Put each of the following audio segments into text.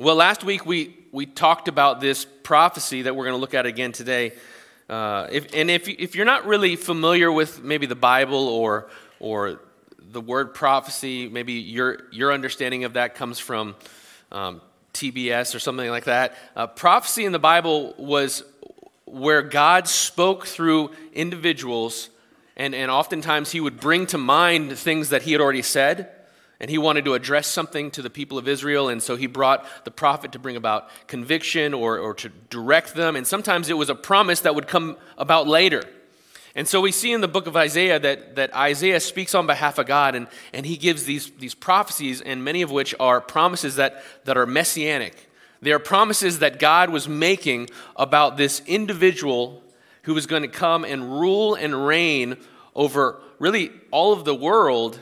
Well, last week we, we talked about this prophecy that we're going to look at again today. Uh, if, and if, if you're not really familiar with maybe the Bible or, or the word prophecy, maybe your, your understanding of that comes from um, TBS or something like that. Uh, prophecy in the Bible was where God spoke through individuals, and, and oftentimes he would bring to mind things that he had already said and he wanted to address something to the people of Israel, and so he brought the prophet to bring about conviction or, or to direct them. And sometimes it was a promise that would come about later. And so we see in the book of Isaiah that, that Isaiah speaks on behalf of God, and, and he gives these, these prophecies, and many of which are promises that, that are messianic. They are promises that God was making about this individual who was going to come and rule and reign over really all of the world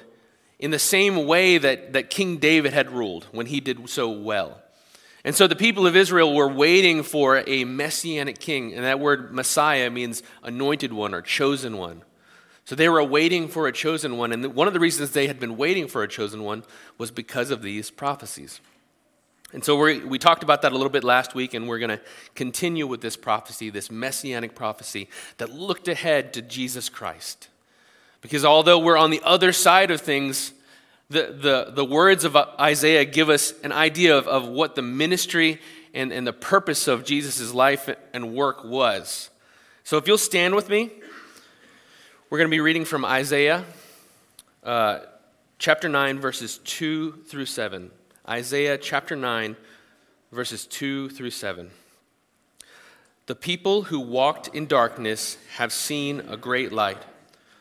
in the same way that, that King David had ruled when he did so well. And so the people of Israel were waiting for a messianic king, and that word Messiah means anointed one or chosen one. So they were waiting for a chosen one, and one of the reasons they had been waiting for a chosen one was because of these prophecies. And so we we talked about that a little bit last week, and we're going to continue with this prophecy, this messianic prophecy that looked ahead to Jesus Christ. Because although we're on the other side of things, the, the, the words of Isaiah give us an idea of, of what the ministry and, and the purpose of Jesus' life and work was. So if you'll stand with me, we're going to be reading from Isaiah uh, chapter 9, verses 2 through 7. Isaiah chapter 9, verses 2 through 7. The people who walked in darkness have seen a great light.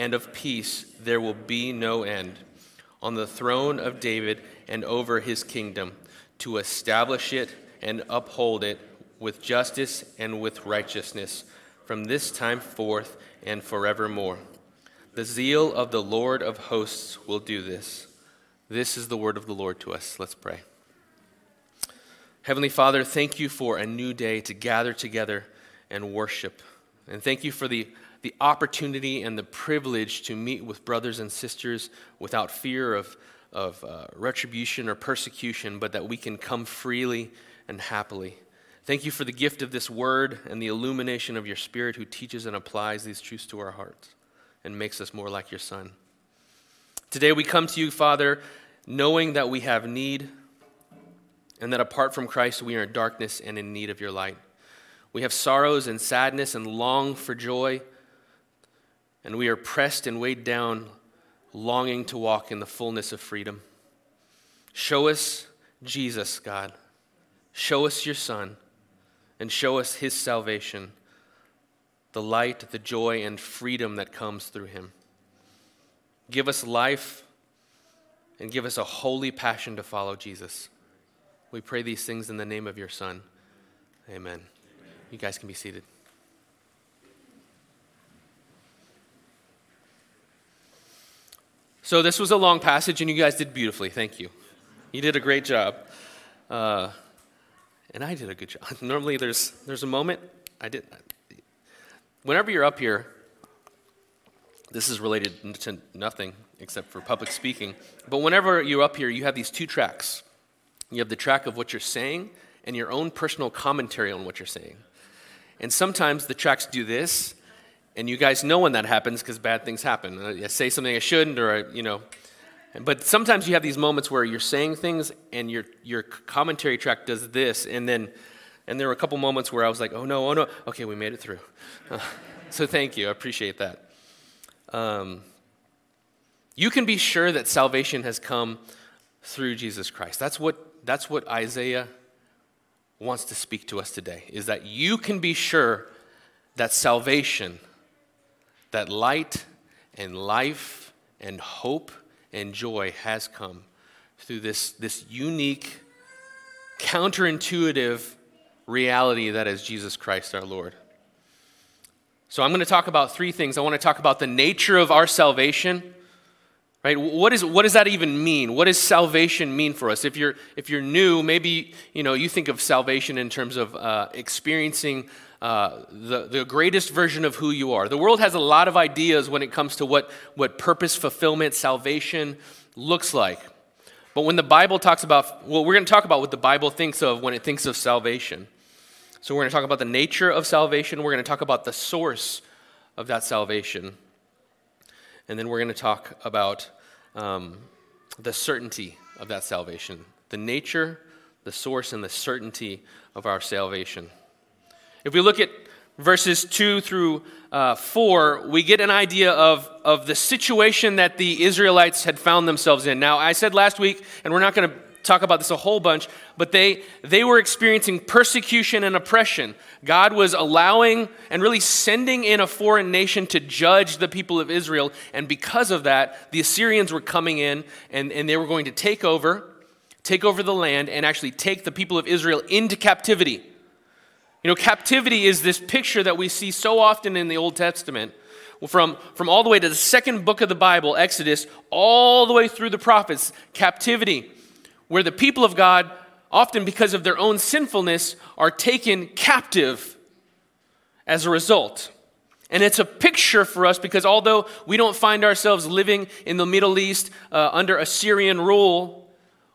and of peace there will be no end, on the throne of David and over his kingdom, to establish it and uphold it with justice and with righteousness from this time forth and forevermore. The zeal of the Lord of hosts will do this. This is the word of the Lord to us. Let's pray. Heavenly Father, thank you for a new day to gather together and worship. And thank you for the, the opportunity and the privilege to meet with brothers and sisters without fear of, of uh, retribution or persecution, but that we can come freely and happily. Thank you for the gift of this word and the illumination of your Spirit who teaches and applies these truths to our hearts and makes us more like your Son. Today we come to you, Father, knowing that we have need and that apart from Christ we are in darkness and in need of your light. We have sorrows and sadness and long for joy, and we are pressed and weighed down, longing to walk in the fullness of freedom. Show us Jesus, God. Show us your Son, and show us his salvation, the light, the joy, and freedom that comes through him. Give us life and give us a holy passion to follow Jesus. We pray these things in the name of your Son. Amen. You guys can be seated. So, this was a long passage, and you guys did beautifully. Thank you. You did a great job. Uh, and I did a good job. Normally, there's, there's a moment I did. Whenever you're up here, this is related to nothing except for public speaking. But whenever you're up here, you have these two tracks. You have the track of what you're saying and your own personal commentary on what you're saying. And sometimes the tracks do this, and you guys know when that happens because bad things happen. I say something I shouldn't, or, I, you know. But sometimes you have these moments where you're saying things and your, your commentary track does this, and then, And there were a couple moments where I was like, oh no, oh no. Okay, we made it through. Uh, so thank you. I appreciate that. Um, you can be sure that salvation has come through Jesus Christ. That's what, that's what Isaiah wants to speak to us today, is that you can be sure that salvation, that light and life and hope and joy has come through this, this unique, counterintuitive reality that is Jesus Christ our Lord. So I'm going to talk about three things. I want to talk about the nature of our salvation. Right? What, is, what does that even mean? What does salvation mean for us? If you're, if you're new, maybe you, know, you think of salvation in terms of uh, experiencing uh, the, the greatest version of who you are. The world has a lot of ideas when it comes to what, what purpose, fulfillment, salvation looks like. But when the Bible talks about, well, we're going to talk about what the Bible thinks of when it thinks of salvation. So we're going to talk about the nature of salvation, we're going to talk about the source of that salvation, and then we're going to talk about um, the certainty of that salvation the nature, the source, and the certainty of our salvation. If we look at verses 2 through uh, 4, we get an idea of, of the situation that the Israelites had found themselves in. Now, I said last week, and we're not going to talk about this a whole bunch, but they, they were experiencing persecution and oppression. God was allowing and really sending in a foreign nation to judge the people of Israel. And because of that, the Assyrians were coming in and, and they were going to take over, take over the land, and actually take the people of Israel into captivity. You know, captivity is this picture that we see so often in the Old Testament. From, from all the way to the second book of the Bible, Exodus, all the way through the prophets, captivity where the people of God, often because of their own sinfulness, are taken captive as a result. And it's a picture for us because although we don't find ourselves living in the Middle East uh, under Assyrian rule,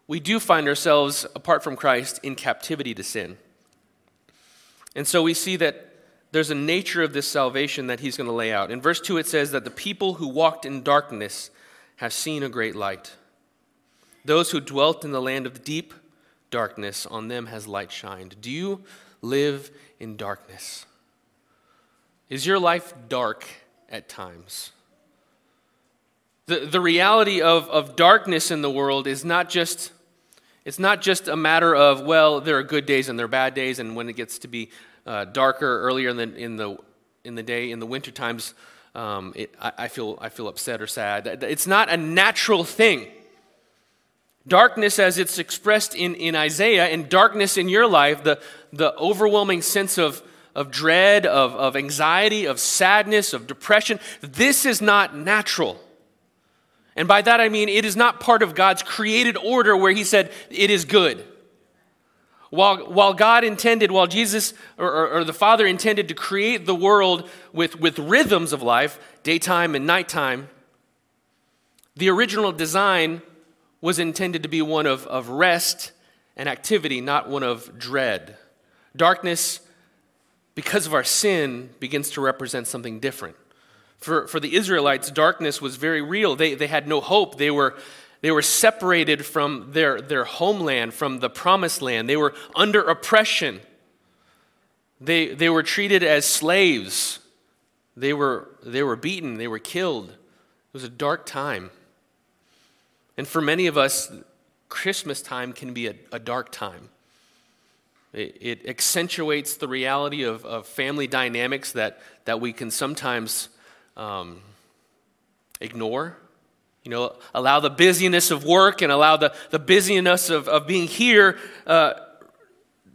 we do find ourselves, apart from Christ, in captivity to sin. And so we see that there's a nature of this salvation that he's going to lay out. In verse 2, it says that the people who walked in darkness have seen a great light. Those who dwelt in the land of deep darkness, on them has light shined. Do you live in darkness? Is your life dark at times? The, the reality of, of darkness in the world is not just it's not just a matter of well there are good days and there are bad days and when it gets to be uh, darker earlier in the, in, the, in the day in the winter times um, it, I, I, feel, I feel upset or sad it's not a natural thing Darkness, as it's expressed in, in Isaiah, and darkness in your life, the, the overwhelming sense of, of dread, of, of anxiety, of sadness, of depression, this is not natural. And by that I mean it is not part of God's created order where He said it is good. While, while God intended, while Jesus or, or, or, the Father intended to create the world with, with rhythms of life, daytime and nighttime, the original design was intended to be one of, of rest and activity, not one of dread. Darkness, because of our sin, begins to represent something different. For, for the Israelites, darkness was very real. They, they had no hope. They were, they were separated from their, their homeland, from the promised land. They were under oppression. They, they were treated as slaves. They were, they were beaten. They were killed. It was a dark time. And for many of us, Christmas time can be a, a dark time. It, it, accentuates the reality of, of family dynamics that, that we can sometimes um, ignore. You know, allow the busyness of work and allow the, the busyness of, of being here uh,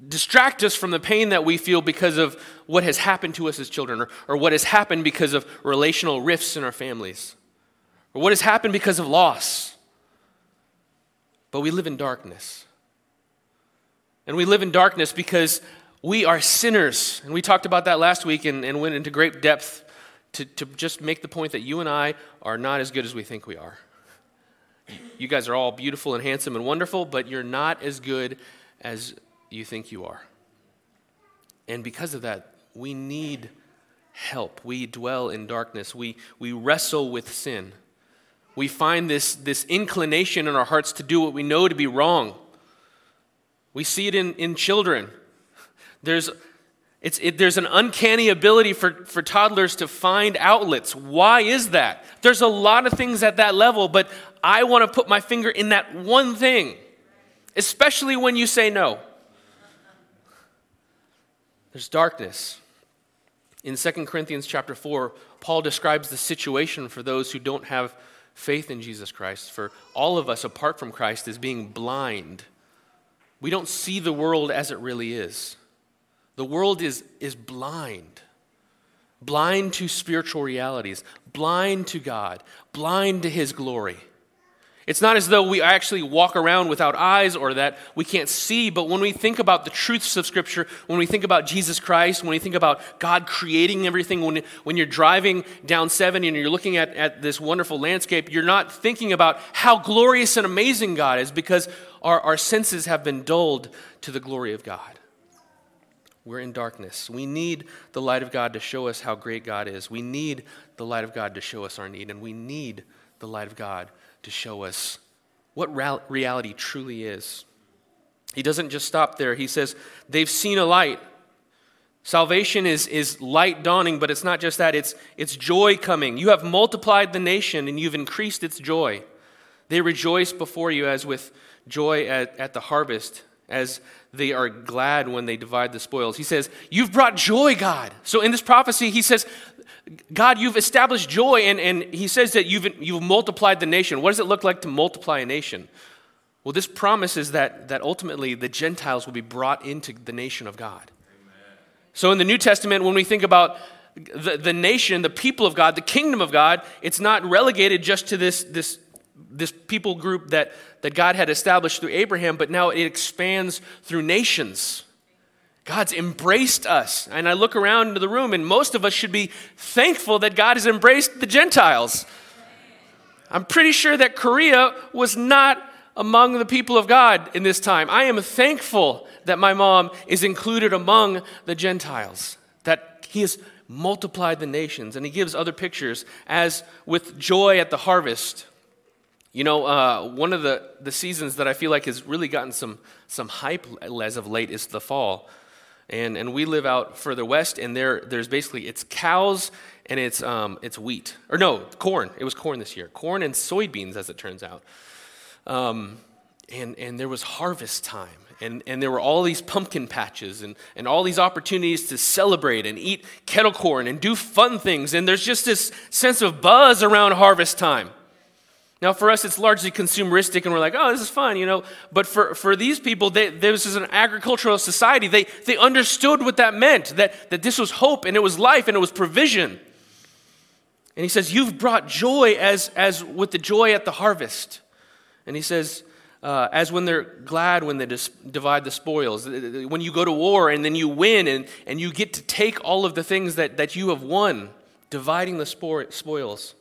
distract us from the pain that we feel because of what has happened to us as children or, or what has happened because of relational rifts in our families or what has happened because of loss. But we live in darkness. And we live in darkness because we are sinners. And we talked about that last week and, and went into great depth to, to just make the point that you and I are not as good as we think we are. You guys are all beautiful and handsome and wonderful, but you're not as good as you think you are. And because of that, we need help. We dwell in darkness. We, we wrestle with sin we find this, this inclination in our hearts to do what we know to be wrong. We see it in, in children. There's, it's, it, there's an uncanny ability for, for toddlers to find outlets. Why is that? There's a lot of things at that level, but I want to put my finger in that one thing, especially when you say no. There's darkness. In 2 Corinthians chapter 4, Paul describes the situation for those who don't have faith in Jesus Christ. For all of us, apart from Christ, is being blind. We don't see the world as it really is. The world is, is blind. Blind to spiritual realities, blind to God, blind to His glory. It's not as though we actually walk around without eyes or that we can't see, but when we think about the truths of Scripture, when we think about Jesus Christ, when we think about God creating everything, when, when you're driving down 7 and you're looking at, at this wonderful landscape, you're not thinking about how glorious and amazing God is because our, our senses have been dulled to the glory of God. We're in darkness. We need the light of God to show us how great God is. We need the light of God to show us our need, and we need the light of God to show us what reality truly is. He doesn't just stop there. He says, they've seen a light. Salvation is, is light dawning, but it's not just that, it's, it's joy coming. You have multiplied the nation and you've increased its joy. They rejoice before you as with joy at, at the harvest, as they are glad when they divide the spoils. He says, You've brought joy, God. So in this prophecy, he says, God, you've established joy, and, and he says that you've, you've multiplied the nation. What does it look like to multiply a nation? Well, this promises that, that ultimately the Gentiles will be brought into the nation of God. Amen. So in the New Testament, when we think about the, the nation, the people of God, the kingdom of God, it's not relegated just to this, this, this people group that, that God had established through Abraham, but now it expands through nations. God's embraced us. And I look around into the room, and most of us should be thankful that God has embraced the Gentiles. I'm pretty sure that Korea was not among the people of God in this time. I am thankful that my mom is included among the Gentiles, that He has multiplied the nations. And He gives other pictures, as with joy at the harvest. You know, uh, one of the, the seasons that I feel like has really gotten some, some hype as of late is the fall and, and we live out further west, and there, there's basically it's cows and it's, um, it's wheat. Or no, corn. It was corn this year. Corn and soybeans, as it turns out. Um, and, and there was harvest time. And, and there were all these pumpkin patches and, and all these opportunities to celebrate and eat kettle corn and do fun things. And there's just this sense of buzz around harvest time. Now, for us, it's largely consumeristic, and we're like, oh, this is fun, you know. But for, for these people, they, this is an agricultural society. They, they understood what that meant, that, that this was hope, and it was life, and it was provision. And he says, You've brought joy as, as with the joy at the harvest. And he says, uh, as when they're glad when they dis- divide the spoils. When you go to war and then you win and, and you get to take all of the things that, that you have won, dividing the spoils.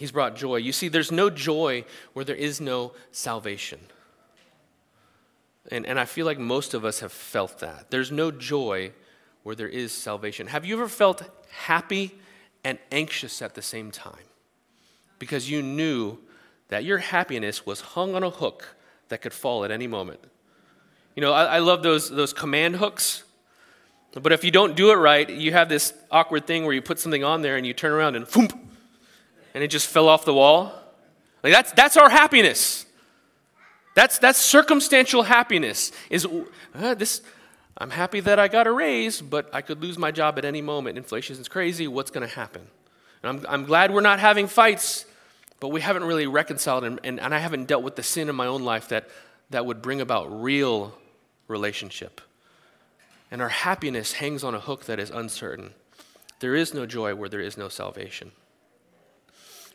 He's brought joy. You see, there's no joy where there is no salvation. And, and I feel like most of us have felt that. There's no joy where there is salvation. Have you ever felt happy and anxious at the same time? Because you knew that your happiness was hung on a hook that could fall at any moment. You know, I, I love those, those command hooks. But if you don't do it right, you have this awkward thing where you put something on there and you turn around and foomp, and it just fell off the wall. Like that's, that's our happiness. That's, that's circumstantial happiness. Is uh, this, I'm happy that I got a raise, but I could lose my job at any moment. Inflation is crazy. What's going to happen? And I'm, I'm glad we're not having fights, but we haven't really reconciled, and, and, and I haven't dealt with the sin in my own life that, that would bring about real relationship. And our happiness hangs on a hook that is uncertain. There is no joy where there is no salvation.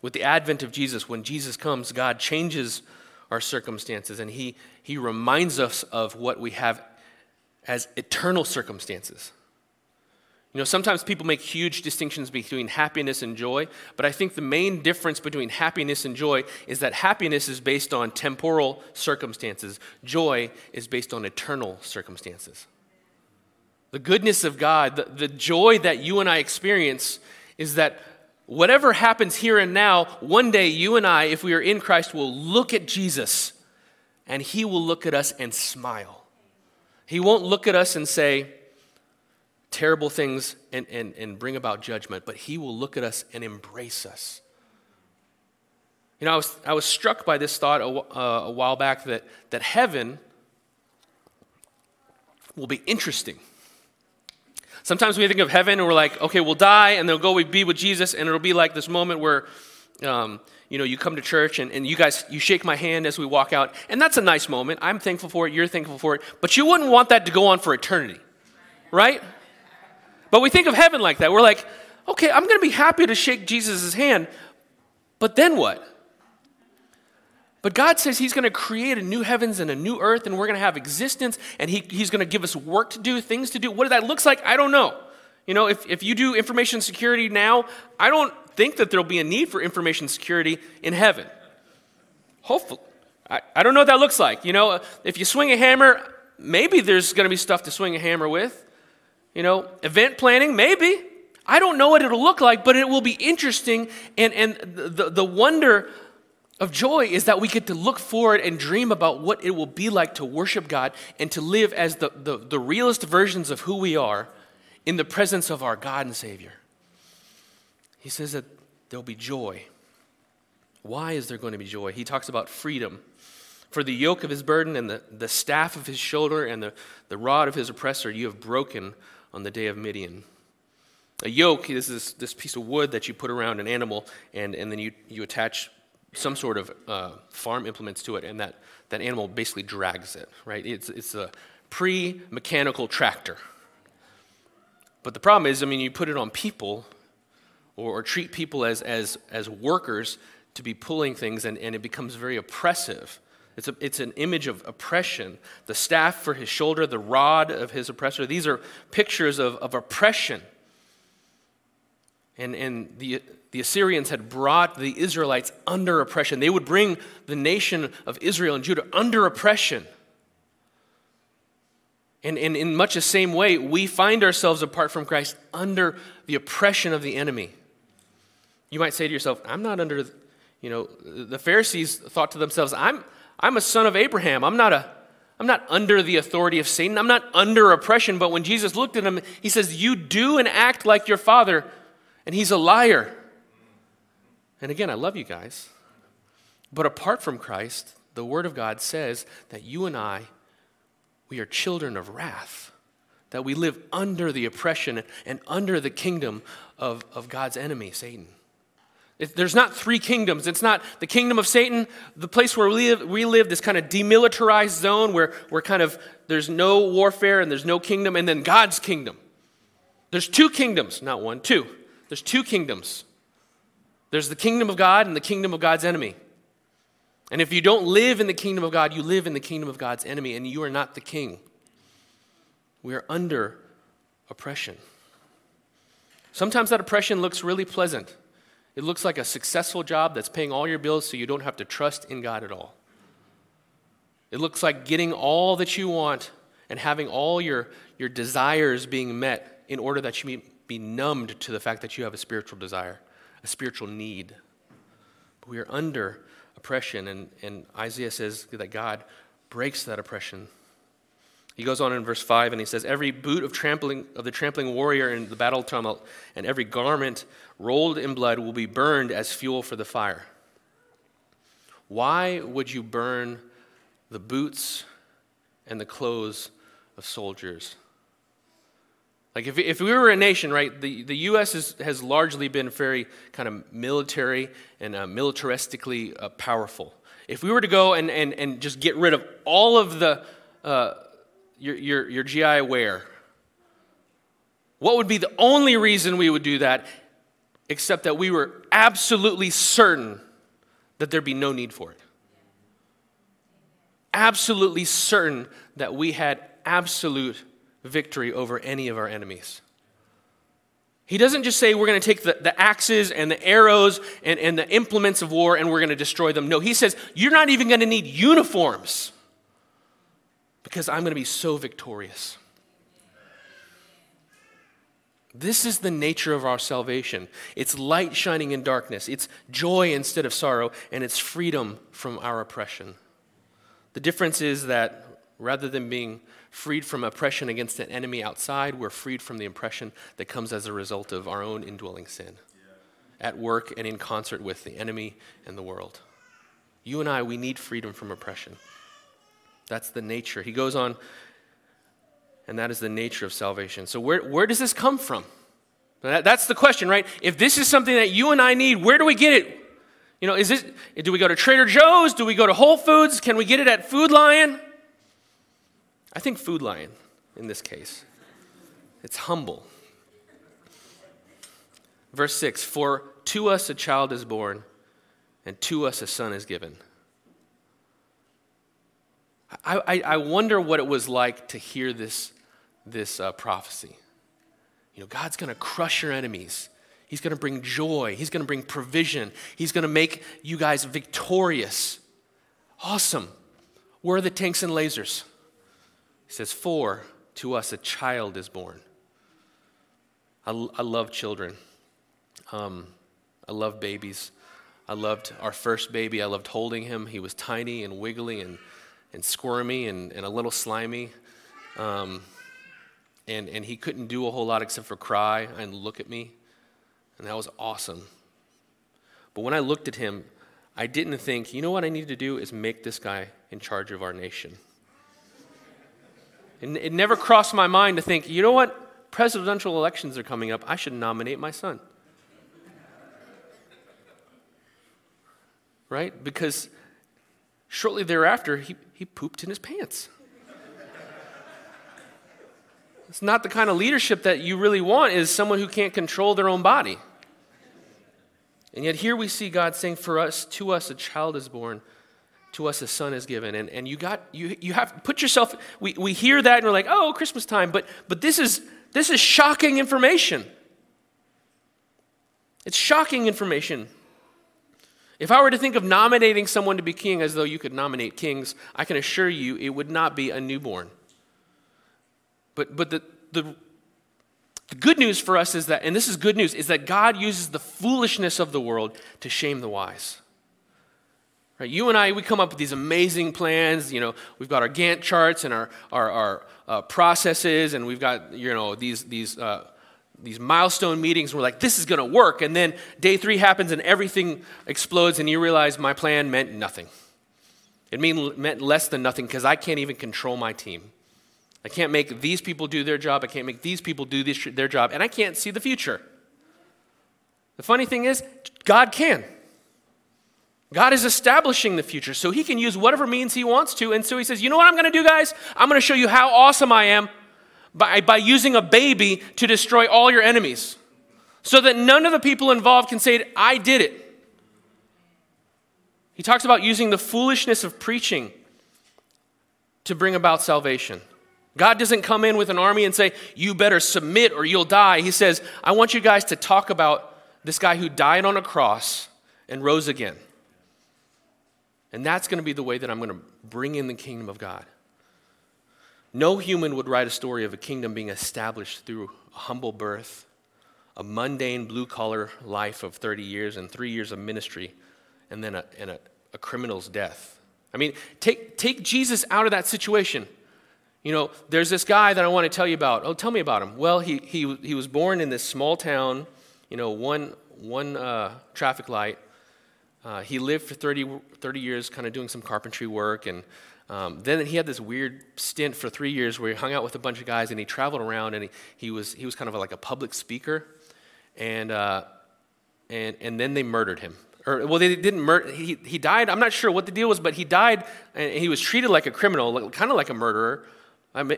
With the advent of Jesus, when Jesus comes, God changes our circumstances and he, he reminds us of what we have as eternal circumstances. You know, sometimes people make huge distinctions between happiness and joy, but I think the main difference between happiness and joy is that happiness is based on temporal circumstances, joy is based on eternal circumstances. The goodness of God, the, the joy that you and I experience, is that whatever happens here and now, one day you and I, if we are in Christ, will look at Jesus and he will look at us and smile. He won't look at us and say terrible things and, and, and bring about judgment, but He will look at us and embrace us. You know, I was, I was struck by this thought a, uh, a while back that, that heaven will be interesting. Sometimes we think of heaven and we're like, okay, we'll die and then we'll go be with Jesus, and it'll be like this moment where, um, you know, you come to church and, and you guys, you shake my hand as we walk out, and that's a nice moment. I'm thankful for it, you're thankful for it, but you wouldn't want that to go on for eternity, right? But we think of heaven like that. We're like, okay, I'm going to be happy to shake Jesus' hand, but then what? But God says He's going to create a new heavens and a new earth, and we're going to have existence, and he, He's going to give us work to do, things to do. What that looks like, I don't know. You know, if, if you do information security now, I don't think that there'll be a need for information security in heaven. Hopefully. I, I don't know what that looks like. You know, if you swing a hammer, maybe there's going to be stuff to swing a hammer with. You know, event planning, maybe. I don't know what it'll look like, but it will be interesting. And, and the, the wonder of joy is that we get to look forward and dream about what it will be like to worship God and to live as the, the, the realest versions of who we are in the presence of our God and Savior. He says that there'll be joy. Why is there going to be joy? He talks about freedom. For the yoke of his burden and the, the staff of his shoulder and the, the rod of his oppressor you have broken on the day of Midian. A yoke is this, this piece of wood that you put around an animal and, and then you, you attach some sort of uh, farm implements to it, and that, that animal basically drags it, right? It's, it's a pre mechanical tractor. But the problem is, I mean, you put it on people or, or, treat people as, as, as workers to be pulling things, and, and it becomes very oppressive. It's, a, it's an image of oppression. The staff for his shoulder, the rod of his oppressor, these are pictures of, of oppression. And, and the, the Assyrians had brought the Israelites under oppression. They would bring the nation of Israel and Judah under oppression. And, and in much the same way, we find ourselves apart from Christ under the oppression of the enemy. You might say to yourself, I'm not under, you know, the Pharisees thought to themselves, I'm, I'm a son of Abraham. I'm not, a, I'm not under the authority of Satan. I'm not under oppression. But when Jesus looked at him, he says, You do and act like your father and he's a liar. And again, I love you guys. But apart from Christ, the Word of God says that you and I, we are children of wrath, that we live under the oppression and under the kingdom of, of God's enemy, Satan. There's not three kingdoms. It's not the kingdom of Satan, the place where we live, we live this kind of demilitarized zone where, where kind of there's no warfare and there's no kingdom, and then God's kingdom. There's two kingdoms, not one, two. There's two kingdoms there's the kingdom of God and the kingdom of God's enemy. And if you don't live in the kingdom of God, you live in the kingdom of God's enemy, and you are not the king. We are under oppression. Sometimes that oppression looks really pleasant. It looks like a successful job that's paying all your bills so you don't have to trust in God at all. It looks like getting all that you want and having all your, your desires being met in order that you be numbed to the fact that you have a spiritual desire, a spiritual need. But we are under oppression, and, and Isaiah says that God breaks that oppression. He goes on in verse 5 and he says, Every boot of trampling of the trampling warrior in the battle tumult, and every garment rolled in blood will be burned as fuel for the fire. Why would you burn the boots and the clothes of soldiers? Like, if, if we were a nation, right, the, the U.S. is, has largely been very kind of military and uh, militaristically uh, powerful. If we were to go and, and, and just get rid of all of the, uh, your, your, your GI wear, what would be the only reason we would do that except that we were absolutely certain that there'd be no need for it? Absolutely certain that we had absolute victory over any of our enemies. He doesn't just say we're going to take the, the axes and the arrows and, and the implements of war and we're going to destroy them. No, he says you're not even going to need uniforms because I'm going to be so victorious. This is the nature of our salvation. It's light shining in darkness, it's joy instead of sorrow, and it's freedom from our oppression. The difference is that Rather than being freed from oppression against an enemy outside, we're freed from the oppression that comes as a result of our own indwelling sin at work and in concert with the enemy and the world. You and I, we need freedom from oppression. That's the nature. He goes on, and that is the nature of salvation. So, where, where does this come from? That, that's the question, right? If this is something that you and I need, where do we get it? You know, is it, do we go to Trader Joe's? Do we go to Whole Foods? Can we get it at Food Lion? I think Food Lion in this case. It's humble. Verse 6 For to us a child is born, and to us a son is given. I, I, I wonder what it was like to hear this, this uh, prophecy. You know, God's going to crush your enemies. He's going to bring joy. He's going to bring provision. He's going to make you guys victorious. Awesome. Where are the tanks and lasers? He says, For to us a child is born. I, I love children. Um, I love babies. I loved our first baby. I loved holding him. He was tiny and wiggly and, and squirmy and, and a little slimy. Um, and, and he couldn't do a whole lot except for cry and look at me. And that was awesome. But when I looked at him, I didn't think, you know what I need to do is make this guy in charge of our nation. And it never crossed my mind to think, you know what? Presidential elections are coming up. I should nominate my son. right? Because shortly thereafter, he, he pooped in his pants. it's not the kind of leadership that you really want is someone who can't control their own body. And yet here we see God saying, For us, to us a child is born, to us a son is given. And, and you got you you have put yourself, we, we hear that and we're like, oh, Christmas time, but but this is this is shocking information. It's shocking information. If I were to think of nominating someone to be king as though you could nominate kings, I can assure you it would not be a newborn. But, but the, the, the good news for us is that, and this is good news, is that God uses the foolishness of the world to shame the wise. Right? You and I, we come up with these amazing plans. You know, we've got our Gantt charts and our, our, our uh, processes, and we've got, you know, these, these uh, these milestone meetings we're like this is going to work and then day three happens and everything explodes and you realize my plan meant nothing it mean, meant less than nothing because i can't even control my team i can't make these people do their job i can't make these people do this, their job and i can't see the future the funny thing is god can God is establishing the future, so he can use whatever means he wants to. And so he says, You know what I'm going to do, guys? I'm going to show you how awesome I am by, by using a baby to destroy all your enemies so that none of the people involved can say, I did it. He talks about using the foolishness of preaching to bring about salvation. God doesn't come in with an army and say, You better submit or you'll die. He says, I want you guys to talk about this guy who died on a cross and rose again. And that's going to be the way that I'm going to bring in the kingdom of God. No human would write a story of a kingdom being established through a humble birth, a mundane blue collar life of 30 years and three years of ministry, and then a, and a, a criminal's death. I mean, take, take Jesus out of that situation. You know, there's this guy that I want to tell you about. Oh, tell me about him. Well, he, he, he was born in this small town, you know, one, one uh, traffic light. Uh, he lived for 30, 30 years kind of doing some carpentry work and um, then he had this weird stint for three years where he hung out with a bunch of guys and he traveled around and he, he, was, he was kind of like a public speaker. And, uh, and, and then they murdered him. Or, well, they didn't murder, he, he died. I'm not sure what the deal was, but he died and he was treated like a criminal, kind of like a murderer. I mean,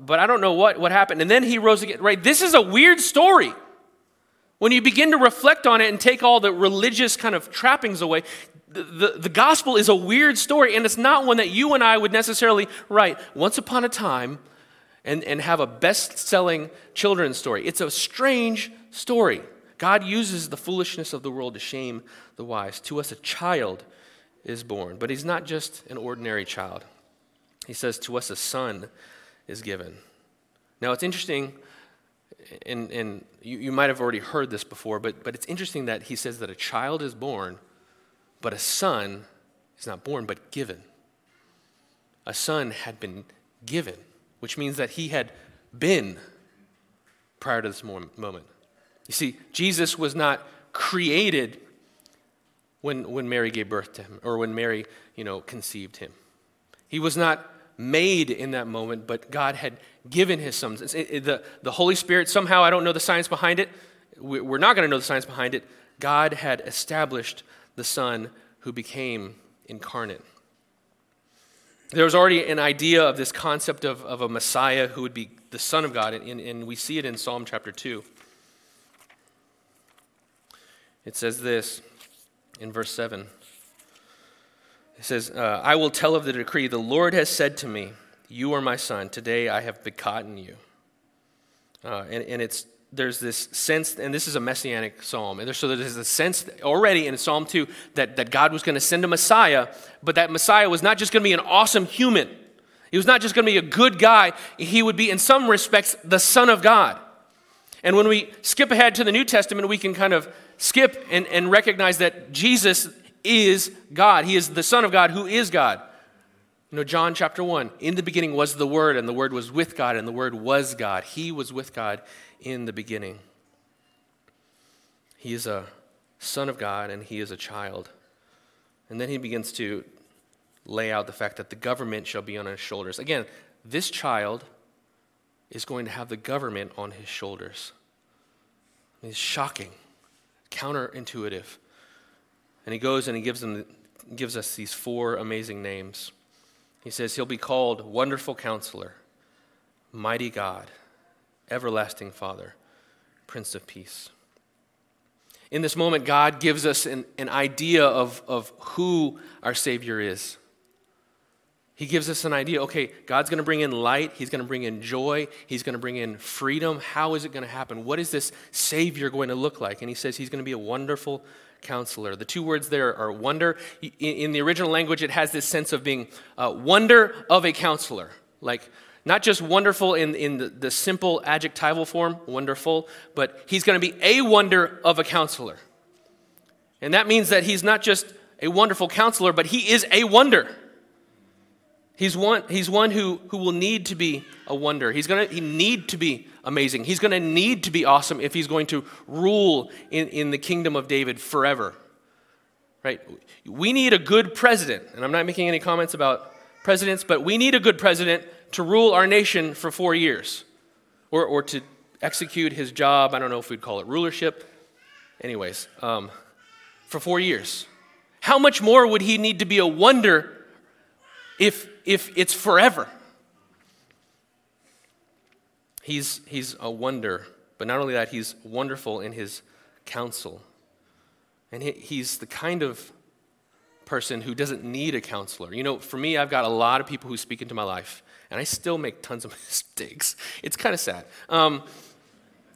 but I don't know what, what happened. And then he rose again. Right? This is a weird story. When you begin to reflect on it and take all the religious kind of trappings away, the, the, the, gospel is a weird story, and it's not one that you and I would necessarily write once upon a time and, and have a best selling children's story. It's a strange story. God uses the foolishness of the world to shame the wise. To us, a child is born, but he's not just an ordinary child. He says, To us, a son is given. Now, it's interesting, in, and you, you might have already heard this before, but, but it's interesting that he says that a child is born but a son is not born, but given. a son had been given, which means that he had been prior to this moment. You see, Jesus was not created when, when Mary gave birth to him or when Mary, you know, conceived him. He was not made in that moment, but God had given his son. The, the Holy Spirit, somehow, I don't know the science behind it. We're not going to know the science behind it. God had established the Son who became incarnate. There was already an idea of this concept of, of a Messiah who would be the Son of God, and, and we see it in Psalm chapter 2. It says this in verse 7. It says, uh, I will tell of the decree. The Lord has said to me, You are my son. Today I have begotten you. Uh, and, and it's, there's this sense, and this is a messianic psalm. And so there's a sense already in Psalm 2 that, that God was going to send a Messiah, but that Messiah was not just going to be an awesome human. He was not just going to be a good guy. He would be, in some respects, the Son of God. And when we skip ahead to the New Testament, we can kind of skip and, and recognize that Jesus is God. He is the Son of God who is God. You know, John chapter 1 In the beginning was the Word, and the Word was with God, and the Word was God. He was with God in the beginning. He is a Son of God, and he is a child. And then he begins to lay out the fact that the government shall be on his shoulders. Again, this child is going to have the government on his shoulders. It's shocking, counterintuitive. And he goes and he gives, them, gives us these four amazing names. He says he'll be called Wonderful Counselor, Mighty God, Everlasting Father, Prince of Peace. In this moment, God gives us an, an idea of, of who our Savior is. He gives us an idea okay, God's going to bring in light, He's going to bring in joy, He's going to bring in freedom. How is it going to happen? What is this Savior going to look like? And He says He's going to be a wonderful counselor. The two words there are wonder. In, the original language, it has this sense of being uh, wonder of a counselor. Like, not just wonderful in, in the, the simple adjectival form, wonderful, but he's going to be a wonder of a counselor. And that means that he's not just a wonderful counselor, but he is a wonder. He's one, he's one who, who will need to be a wonder. He's going to he need to be amazing. He's going to need to be awesome if he's going to rule in, in the kingdom of David forever. Right? We need a good president. And I'm not making any comments about presidents, but we need a good president to rule our nation for four years or, or to execute his job. I don't know if we'd call it rulership. Anyways, um, for four years. How much more would he need to be a wonder if, if it's forever. He's, he's a wonder, but not only that, he's wonderful in his counsel. And he, he's the kind of person who doesn't need a counselor. You know, for me, I've got a lot of people who speak into my life, and I still make tons of mistakes. It's kind of sad. Um,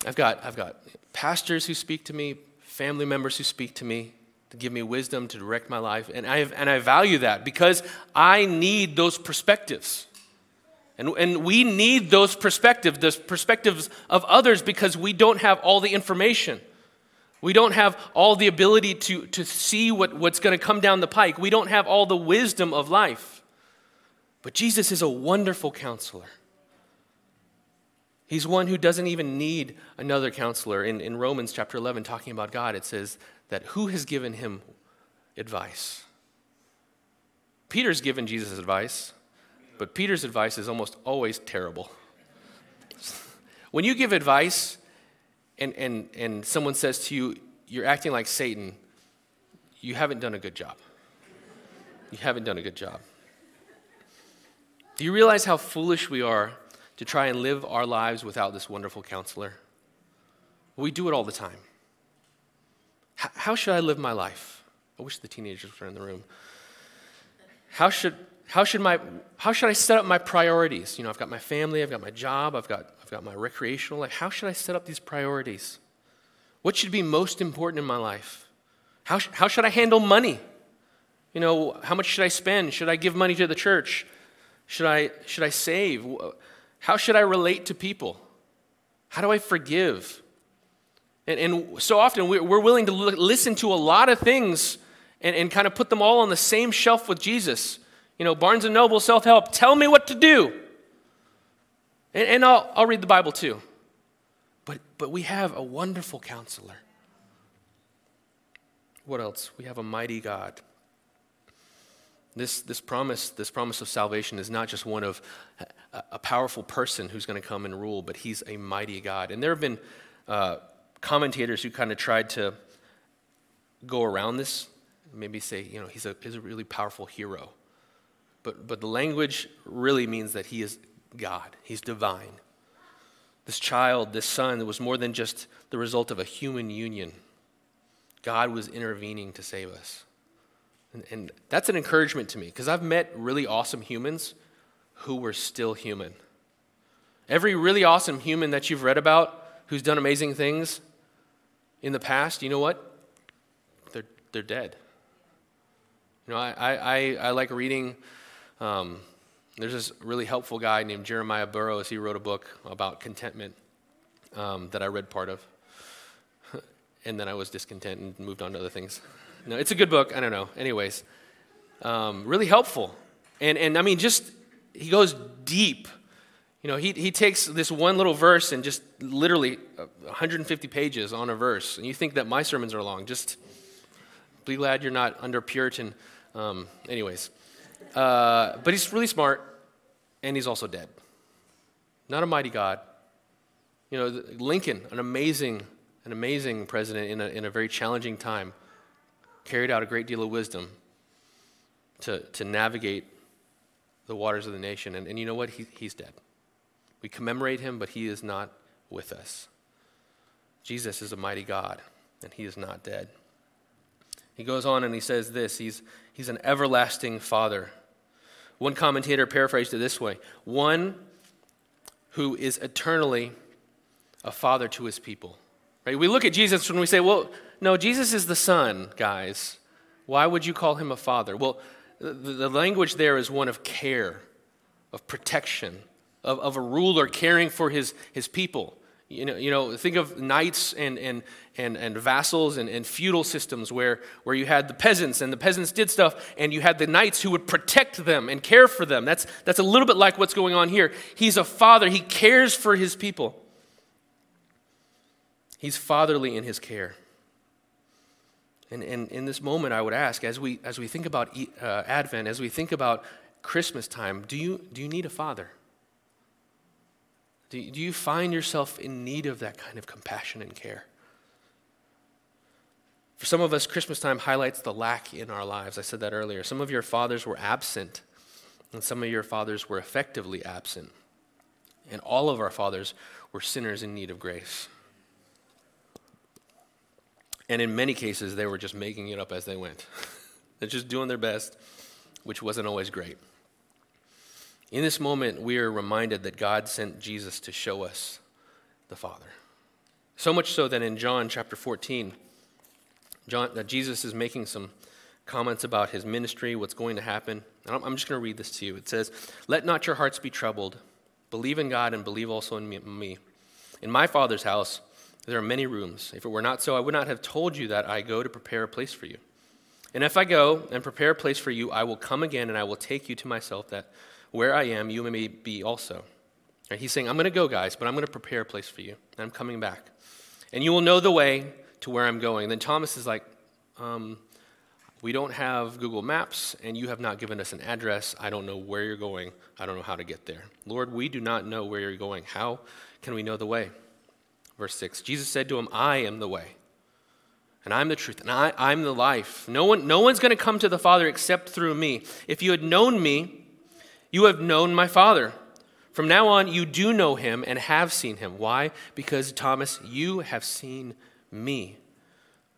I've, got, I've got pastors who speak to me, family members who speak to me, to give me wisdom to direct my life. And I, have, and I value that because I need those perspectives. And, and we need those perspectives, those perspectives of others, because we don't have all the information. We don't have all the ability to, to see what, what's going to come down the pike. We don't have all the wisdom of life. But Jesus is a wonderful counselor. He's one who doesn't even need another counselor. In, in Romans chapter 11, talking about God, it says that who has given him advice? Peter's given Jesus advice, but Peter's advice is almost always terrible. when you give advice and, and, and someone says to you, you're acting like Satan, you haven't done a good job. You haven't done a good job. Do you realize how foolish we are to try and live our lives without this wonderful counselor? We do it all the time. How should I live my life? I wish the teenagers were in the room. How should, how should, my, how should I set up my priorities? You know, I've got my family, I've got my job, I've got, I've got my recreational life. How should I set up these priorities? What should be most important in my life? How, sh- how should I handle money? You know, how much should I spend? Should I give money to the church? Should I, should I save? How should I relate to people? How do I forgive? And, and so often we're, willing to listen to a lot of things and, and kind of put them all on the same shelf with Jesus. You know, Barnes and Noble, self help, tell me what to do. And, and I'll, I'll read the Bible too. But, but we have a wonderful counselor. What else? We have a mighty God. This, this promise, this promise of salvation is not just one of a, a powerful person who's going to come and rule, but he's a mighty God. And there have been uh, commentators who kind of tried to go around this, maybe say, you know, he's a, he's a really powerful hero. But, but the language really means that he is God, he's divine. This child, this son, was more than just the result of a human union. God was intervening to save us. And, and that's an encouragement to me because I've met really awesome humans who were still human. Every really awesome human that you've read about who's done amazing things in the past, you know what? They're, they're dead. You know, I, I, I like reading. Um, there's this really helpful guy named Jeremiah Burroughs. He wrote a book about contentment um, that I read part of. and then I was discontent and moved on to other things. No, it's a good book. I don't know. Anyways, um, really helpful. And, and I mean, just, he goes deep. You know, he, he takes this one little verse and just literally 150 pages on a verse. And you think that my sermons are long. Just be glad you're not under Puritan. Um, anyways. Uh, but he's really smart, and he's also dead. Not a mighty God. You know, Lincoln, an amazing, an amazing president in a, in a very challenging time, carried out a great deal of wisdom to, to navigate the waters of the nation. And, and you know what? He, he's dead. We commemorate him, but he is not with us. Jesus is a mighty God, and he is not dead. He goes on and he says this He's, he's an everlasting Father. One commentator paraphrased it this way one who is eternally a father to his people. Right? We look at Jesus when we say, well, no, Jesus is the Son, guys. Why would you call him a father? Well, the, the language there is one of care, of protection, of, of a ruler caring for his, his people. You know, you know, think of knights and, and, and, and vassals and, and feudal systems where, where you had the peasants and the peasants did stuff and you had the knights who would protect them and care for them. That's, that's a little bit like what's going on here. He's a father, he cares for his people. He's fatherly in his care. And, and in this moment, I would ask, as we, as we think about uh, Advent, as we think about Christmas time, do you, do you need a father? Do, do you find yourself in need of that kind of compassion and care? For some of us, Christmas time highlights the lack in our lives. I said that earlier. Some of your fathers were absent, and some of your fathers were effectively absent. And all of our fathers were sinners in need of grace. And in many cases, they were just making it up as they went. They're just doing their best, which wasn't always great. In this moment, we are reminded that God sent Jesus to show us the Father. So much so that in John chapter 14, John, Jesus is making some comments about his ministry, what's going to happen. I'm just going to read this to you. It says, Let not your hearts be troubled. Believe in God and believe also in me. In my Father's house, there are many rooms. If it were not so, I would not have told you that I go to prepare a place for you. And if I go and prepare a place for you, I will come again and I will take you to myself, that where I am, you may be also. Right? He's saying, I'm going to go, guys, but I'm going to prepare a place for you. And I'm coming back. And you will know the way to where I'm going. then Thomas is like, um, We don't have Google Maps, and you have not given us an address. I don't know where you're going. I don't know how to get there. Lord, we do not know where you're going. How can we know the way? Verse 6 Jesus said to him, I am the way and I'm the truth, and I, I'm the life. No, one, no one's going to come to the Father except through me. If you had known me, you have known my Father. From now on, you do know him and have seen him. Why? Because, Thomas, you have seen me.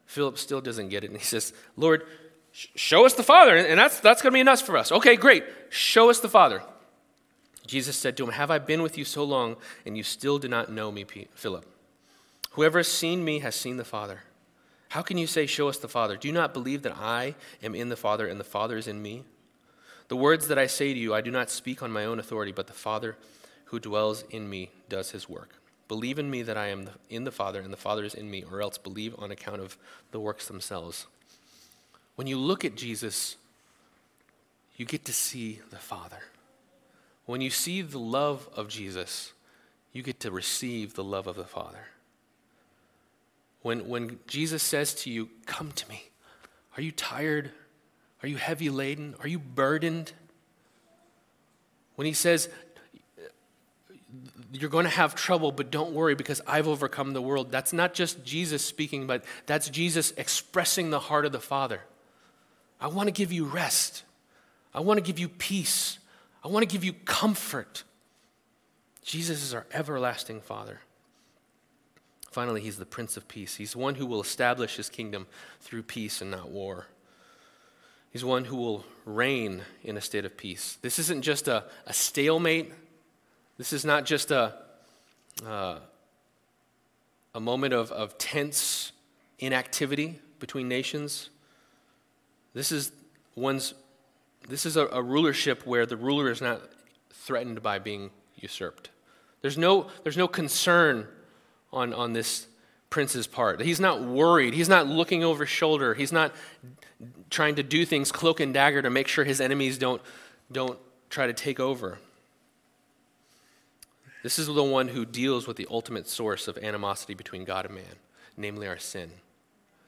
Philip still doesn't get it, and he says, Lord, show us the Father, and that's, that's going to be enough for us. Okay, great. Show us the Father. Jesus said to him, Have I been with you so long, and you still do not know me, Philip? Whoever has seen me has seen the Father. How can you say, Show us the Father? Do you not believe that I am in the Father, and the Father is in me? The words that I say to you, I do not speak on my own authority, but the Father who dwells in me does his work. Believe in me that I am in the Father, and the Father is in me, or else believe on account of the works themselves. When you look at Jesus, you get to see the Father. When you see the love of Jesus, you get to receive the love of the Father. When, when Jesus says to you, Come to me, are you tired? Are you heavy laden? Are you burdened? When he says, You're going to have trouble, but don't worry because I've overcome the world, that's not just Jesus speaking, but that's Jesus expressing the heart of the Father. I want to give you rest. I want to give you peace. I want to give you comfort. Jesus is our everlasting Father. Finally, he's the Prince of Peace. He's one who will establish his kingdom through peace and not war. He's one who will reign in a state of peace. This isn't just a, a stalemate. This is not just a, uh, a moment of, of tense inactivity between nations. This is one's this is a, a rulership where the ruler is not threatened by being usurped. There's no, there's no concern on, on this prince's part. He's not worried. He's not looking over his shoulder. He's not trying to do things cloak and dagger to make sure his enemies don't, don't try to take over. This is the one who deals with the ultimate source of animosity between God and man, namely our sin.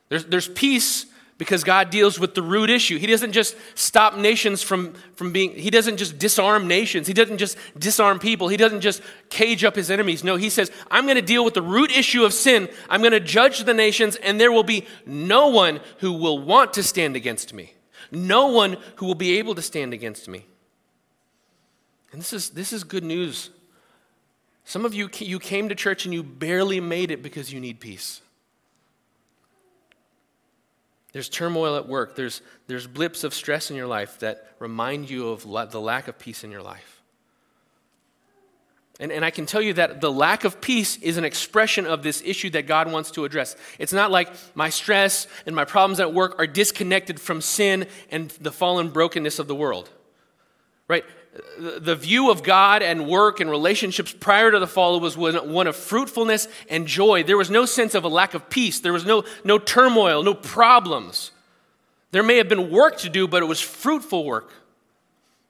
There's, there's peace because God deals with the root issue. He doesn't just stop nations from, from being, He doesn't just disarm nations. He doesn't just disarm people. He doesn't just cage up His enemies. No, He says, I'm going to deal with the root issue of sin. I'm going to judge the nations, and there will be no one who will want to stand against me. No one who will be able to stand against me. And this is, this is good news. Some of you, you came to church and you barely made it because you need peace. There's turmoil at work. There's, there's blips of stress in your life that remind you of la- the lack of peace in your life. And, and I can tell you that the lack of peace is an expression of this issue that God wants to address. It's not like my stress and my problems at work are disconnected from sin and the fallen brokenness of the world. Right? The view of God and work and relationships prior to the fall was one of fruitfulness and joy. There was no sense of a lack of peace. There was no, no turmoil, no problems. There may have been work to do, but it was fruitful work.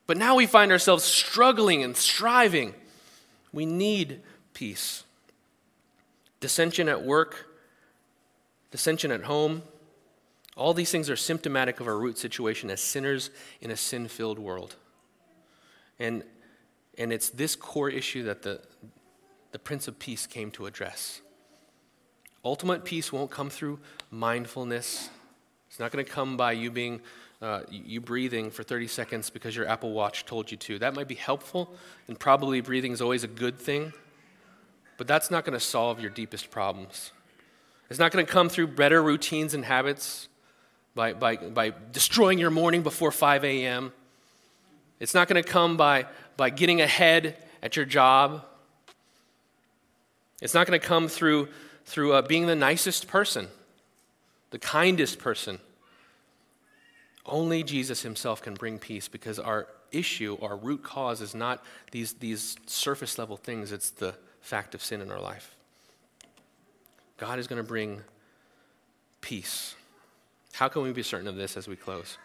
But now we find ourselves struggling and striving. We need peace. Dissension at work, dissension at home, all these things are symptomatic of our root situation as sinners in a sin filled world. And, and it's this core issue that the, the Prince of Peace came to address. Ultimate peace won't come through mindfulness. It's not going to come by you being uh, you breathing for 30 seconds because your Apple Watch told you to. That might be helpful, and probably breathing is always a good thing, but that's not going to solve your deepest problems. It's not going to come through better routines and habits by, by, by destroying your morning before 5 a.m. It's not going to come by, by getting ahead at your job. It's not going to come through, through uh, being the nicest person, the kindest person. Only Jesus himself can bring peace because our issue, our root cause, is not these, these surface level things, it's the fact of sin in our life. God is going to bring peace. How can we be certain of this as we close?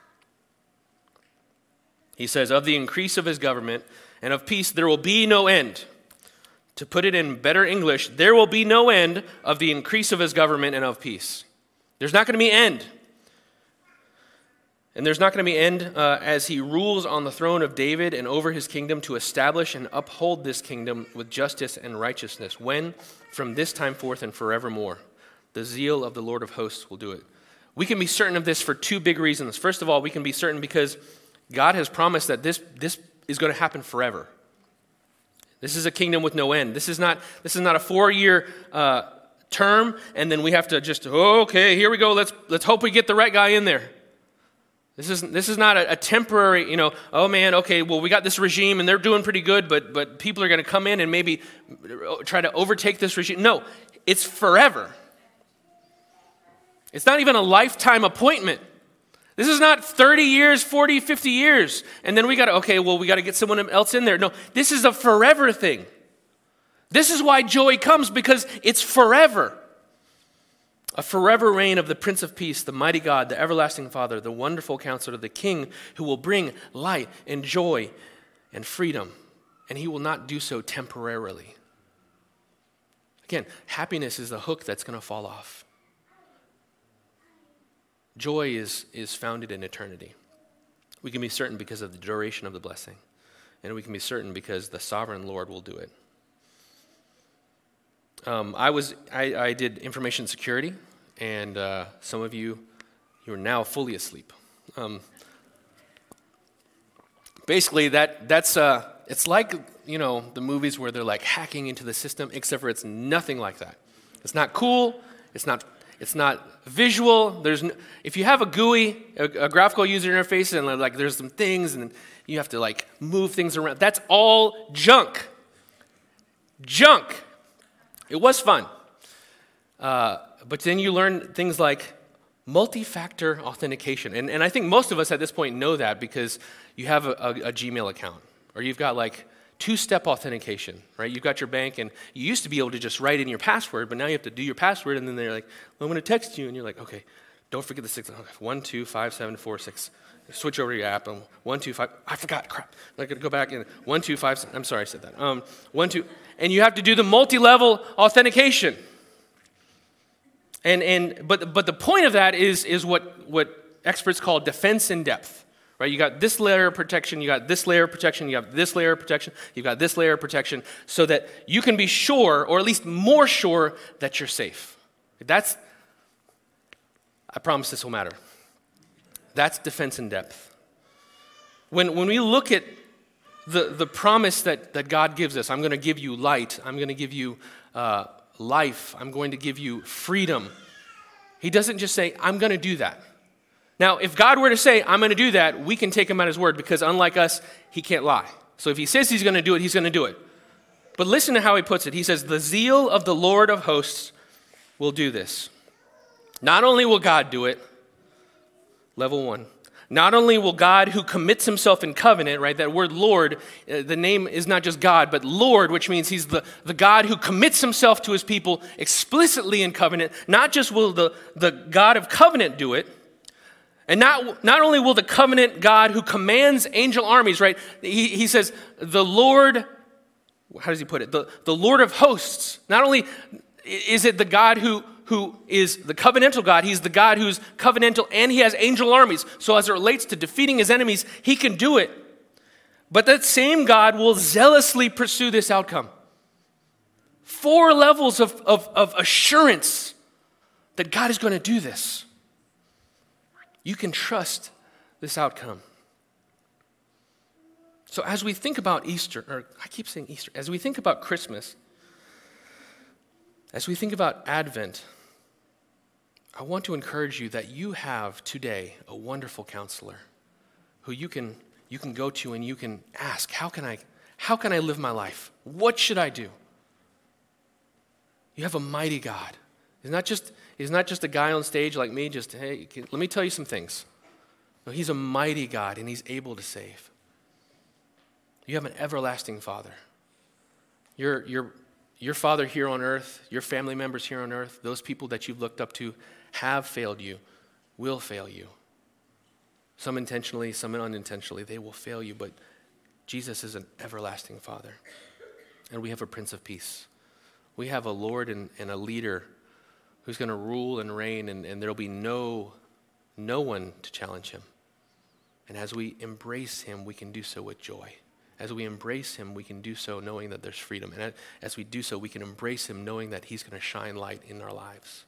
He says, Of the increase of his government and of peace, there will be no end. To put it in better English, there will be no end of the increase of his government and of peace. There's not going to be end. And there's not going to be end uh, as he rules on the throne of David and over his kingdom to establish and uphold this kingdom with justice and righteousness. When? From this time forth and forevermore. The zeal of the Lord of hosts will do it. We can be certain of this for two big reasons. First of all, we can be certain because God has promised that this, this is going to happen forever. This is a kingdom with no end. This is not, this is not a four year uh, term, and then we have to just, okay, here we go. Let's, let's hope we get the right guy in there. This is, this is not a, a, temporary, you know, oh man, okay, well, we got this regime and they're doing pretty good, but, but people are going to come in and maybe try to overtake this regime. No, it's forever. It's not even a lifetime appointment. This is not 30 years, 40, 50 years, and then we got to, okay, well, we got to get someone else in there. No, this is a forever thing. This is why joy comes because it's forever. a forever reign of the Prince of Peace, the mighty God, the everlasting Father, the wonderful counselor, the King who will bring light and joy and freedom, and he will not do so temporarily. Again, happiness is the hook that's going to fall off. Joy is, is founded in eternity. We can be certain because of the duration of the blessing, and we can be certain because the sovereign Lord will do it. Um, I was I, I, did information security, and uh, some of you you are now fully asleep. Um, basically, that that's uh, it's like you know the movies where they're like hacking into the system, except for it's nothing like that. It's not cool. It's not it's not visual. There's no, if you have a GUI, a, a, graphical user interface, and like there's some things, and you have to like move things around. That's all junk. Junk. It was fun. Uh, but then you learn things like multi factor authentication. And, and I think most of us at this point know that because you have a, a, a Gmail account or you've got like two step authentication, right? You've got your bank and you used to be able to just write in your password, but now you have to do your password and then they're like, well, I'm going to text you. And you're like, okay, don't forget the six. Okay, one, two, five, seven, four, six. Switch over to your app and one, two, five. I forgot, crap. I'm going to go back and one, two, five. I'm sorry I said that. Um, one, two and you have to do the multi-level authentication. And, and, but, but the point of that is, is what, what experts call defense in depth. Right? You got this layer of protection, you got this layer of protection, you got this layer of protection, you got this layer of protection, so that you can be sure, or at least more sure, that you're safe. That's, I promise this will matter. That's defense in depth. When, when we look at the, the promise that, that God gives us I'm going to give you light, I'm going to give you uh, life, I'm going to give you freedom. He doesn't just say, I'm going to do that. Now, if God were to say, I'm going to do that, we can take him at his word because unlike us, he can't lie. So if he says he's going to do it, he's going to do it. But listen to how he puts it. He says, The zeal of the Lord of hosts will do this. Not only will God do it, level one, not only will God, who commits himself in covenant, right? That word Lord, uh, the name is not just God, but Lord, which means he's the, the God who commits himself to his people explicitly in covenant. Not just will the, the God of covenant do it, and not, not only will the covenant God who commands angel armies, right? He, he says, the Lord, how does he put it? The, the Lord of hosts. Not only is it the God who, who is the covenantal God. He's the God who's covenantal and he has angel armies. So, as it relates to defeating his enemies, he can do it. But that same God will zealously pursue this outcome. Four levels of, of, of assurance that God is going to do this. You can trust this outcome. So, as we think about Easter, or I keep saying Easter, as we think about Christmas, as we think about Advent, I want to encourage you that you have today a wonderful counselor who you can, you can go to and you can ask, how can, I, how can I live my life? What should I do? You have a mighty God. He's not just, he's not just a guy on stage like me, just, hey, let me tell you some things. No, he's a mighty God and he's able to save. You have an everlasting Father. Your, your, your father here on earth, your family members here on earth, those people that you've looked up to, have failed you, will fail you. Some intentionally, some unintentionally, they will fail you, but Jesus is an everlasting Father. And we have a Prince of Peace. We have a Lord and, and a leader who's going to rule and reign, and, and there'll be no, no one to challenge him. And as we embrace him, we can do so with joy. As we embrace him, we can do so knowing that there's freedom. And as we do so, we can embrace him knowing that he's going to shine light in our lives.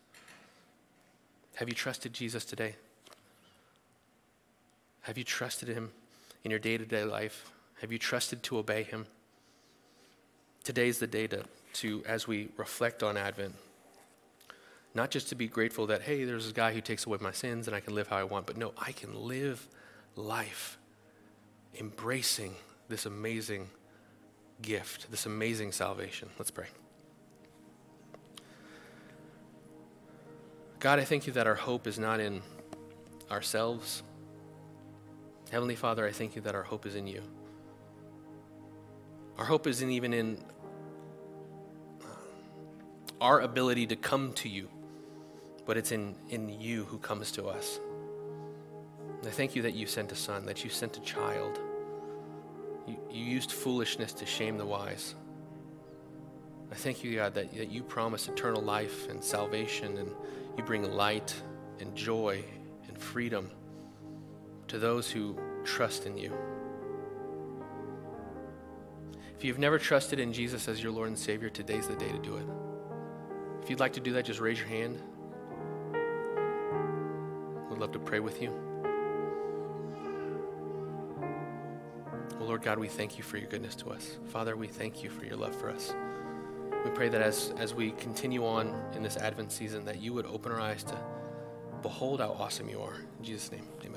Have you trusted Jesus today? Have you trusted him in your day to day life? Have you trusted to obey him? Today is the day to, to, as we reflect on Advent, not just to be grateful that, hey, there's a guy who takes away my sins and I can live how I want, but no, I can live life embracing this amazing gift, this amazing salvation. Let's pray. God, I thank you that our hope is not in ourselves. Heavenly Father, I thank you that our hope is in you. Our hope isn't even in uh, our ability to come to you, but it's in, in you who comes to us. And I thank you that you sent a son, that you sent a child. You, you used foolishness to shame the wise. I thank you, God, that, that you promise eternal life and salvation, and you bring light and joy and freedom to those who trust in you. If you've never trusted in Jesus as your Lord and Savior, today's the day to do it. If you'd like to do that, just raise your hand. We'd love to pray with you. Well, Lord God, we thank you for your goodness to us. Father, we thank you for your love for us. We pray that as, as we continue on in this Advent season, that you would open our eyes to behold how awesome you are. In Jesus' name, amen.